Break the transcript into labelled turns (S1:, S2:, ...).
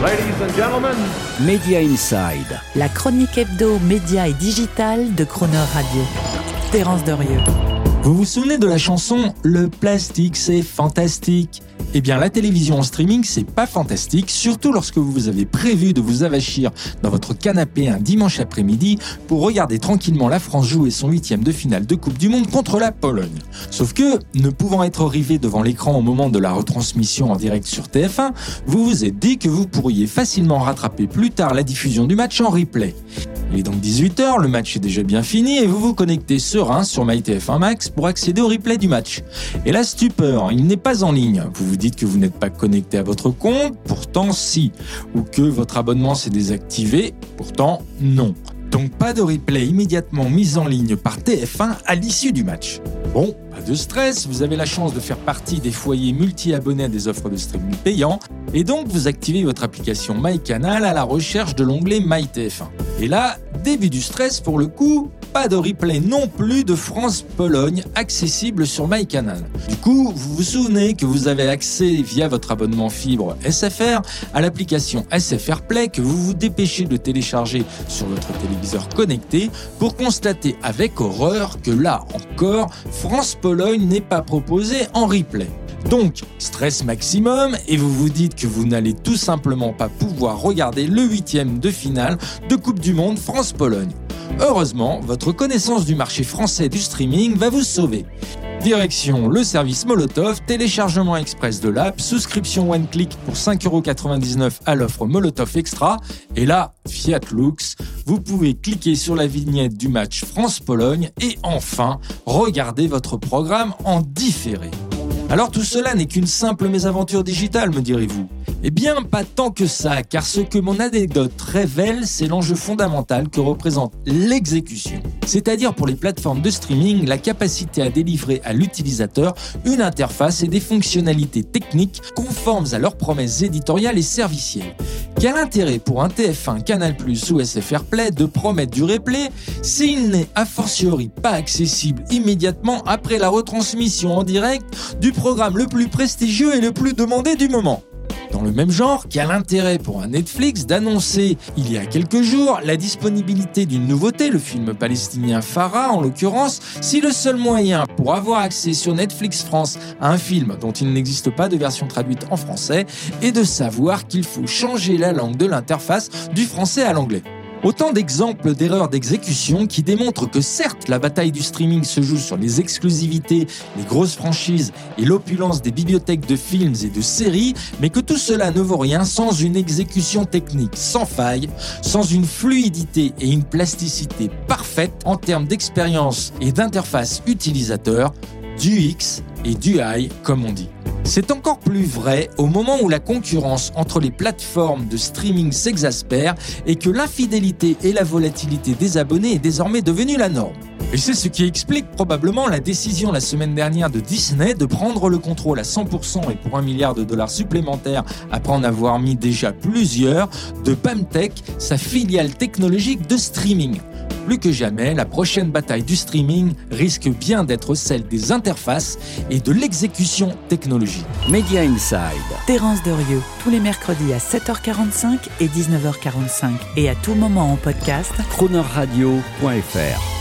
S1: Ladies and gentlemen,
S2: Media Inside.
S3: La chronique hebdo, média et digital de Croner Radio. Terence Derieux.
S4: Vous vous souvenez de la chanson Le plastique c'est fantastique? Eh bien, la télévision en streaming, c'est pas fantastique, surtout lorsque vous avez prévu de vous avachir dans votre canapé un dimanche après-midi pour regarder tranquillement la France jouer son huitième de finale de Coupe du Monde contre la Pologne. Sauf que, ne pouvant être rivé devant l'écran au moment de la retransmission en direct sur TF1, vous vous êtes dit que vous pourriez facilement rattraper plus tard la diffusion du match en replay. Il est donc 18h, le match est déjà bien fini et vous vous connectez serein sur MyTF1 Max pour accéder au replay du match. Et la stupeur, il n'est pas en ligne. Vous vous dites que vous n'êtes pas connecté à votre compte, pourtant si. Ou que votre abonnement s'est désactivé, pourtant non. Donc pas de replay immédiatement mis en ligne par TF1 à l'issue du match. Bon, pas de stress, vous avez la chance de faire partie des foyers multi-abonnés des offres de streaming payants, et donc vous activez votre application MyCanal à la recherche de l'onglet MyTF1. Et là, début du stress pour le coup, pas de replay non plus de France-Pologne accessible sur MyCanal. Du coup, vous vous souvenez que vous avez accès via votre abonnement fibre SFR à l'application SFR Play que vous vous dépêchez de télécharger sur votre téléviseur connecté pour constater avec horreur que là encore, France-Pologne n'est pas proposée en replay. Donc, stress maximum et vous vous dites que vous n'allez tout simplement pas pouvoir regarder le huitième de finale de Coupe du Monde France-Pologne. Heureusement, votre connaissance du marché français du streaming va vous sauver. Direction le service Molotov, téléchargement express de l'app, souscription one click pour 5,99€ à l'offre Molotov Extra. Et là, Fiat Lux, vous pouvez cliquer sur la vignette du match France-Pologne et enfin regarder votre programme en différé. Alors tout cela n'est qu'une simple mésaventure digitale, me direz-vous. Eh bien, pas tant que ça, car ce que mon anecdote révèle, c'est l'enjeu fondamental que représente l'exécution. C'est-à-dire pour les plateformes de streaming, la capacité à délivrer à l'utilisateur une interface et des fonctionnalités techniques conformes à leurs promesses éditoriales et servicielles. Quel intérêt pour un TF1, Canal+, ou SFR Play de promettre du replay s'il n'est a fortiori pas accessible immédiatement après la retransmission en direct du programme le plus prestigieux et le plus demandé du moment? Dans le même genre, quel intérêt pour un Netflix d'annoncer il y a quelques jours la disponibilité d'une nouveauté, le film palestinien Farah en l'occurrence, si le seul moyen pour avoir accès sur Netflix France à un film dont il n'existe pas de version traduite en français est de savoir qu'il faut changer la langue de l'interface du français à l'anglais. Autant d'exemples d'erreurs d'exécution qui démontrent que certes la bataille du streaming se joue sur les exclusivités, les grosses franchises et l'opulence des bibliothèques de films et de séries, mais que tout cela ne vaut rien sans une exécution technique sans faille, sans une fluidité et une plasticité parfaite en termes d'expérience et d'interface utilisateur, du X et du I comme on dit. C'est encore plus vrai au moment où la concurrence entre les plateformes de streaming s'exaspère et que l'infidélité et la volatilité des abonnés est désormais devenue la norme. Et c'est ce qui explique probablement la décision la semaine dernière de Disney de prendre le contrôle à 100% et pour un milliard de dollars supplémentaires après en avoir mis déjà plusieurs de Pamtech, sa filiale technologique de streaming plus que jamais, la prochaine bataille du streaming risque bien d'être celle des interfaces et de l'exécution technologique.
S2: Media Inside.
S3: Terence Derieux, tous les mercredis à 7h45 et 19h45 et à tout moment en podcast.
S2: Cronerradio.fr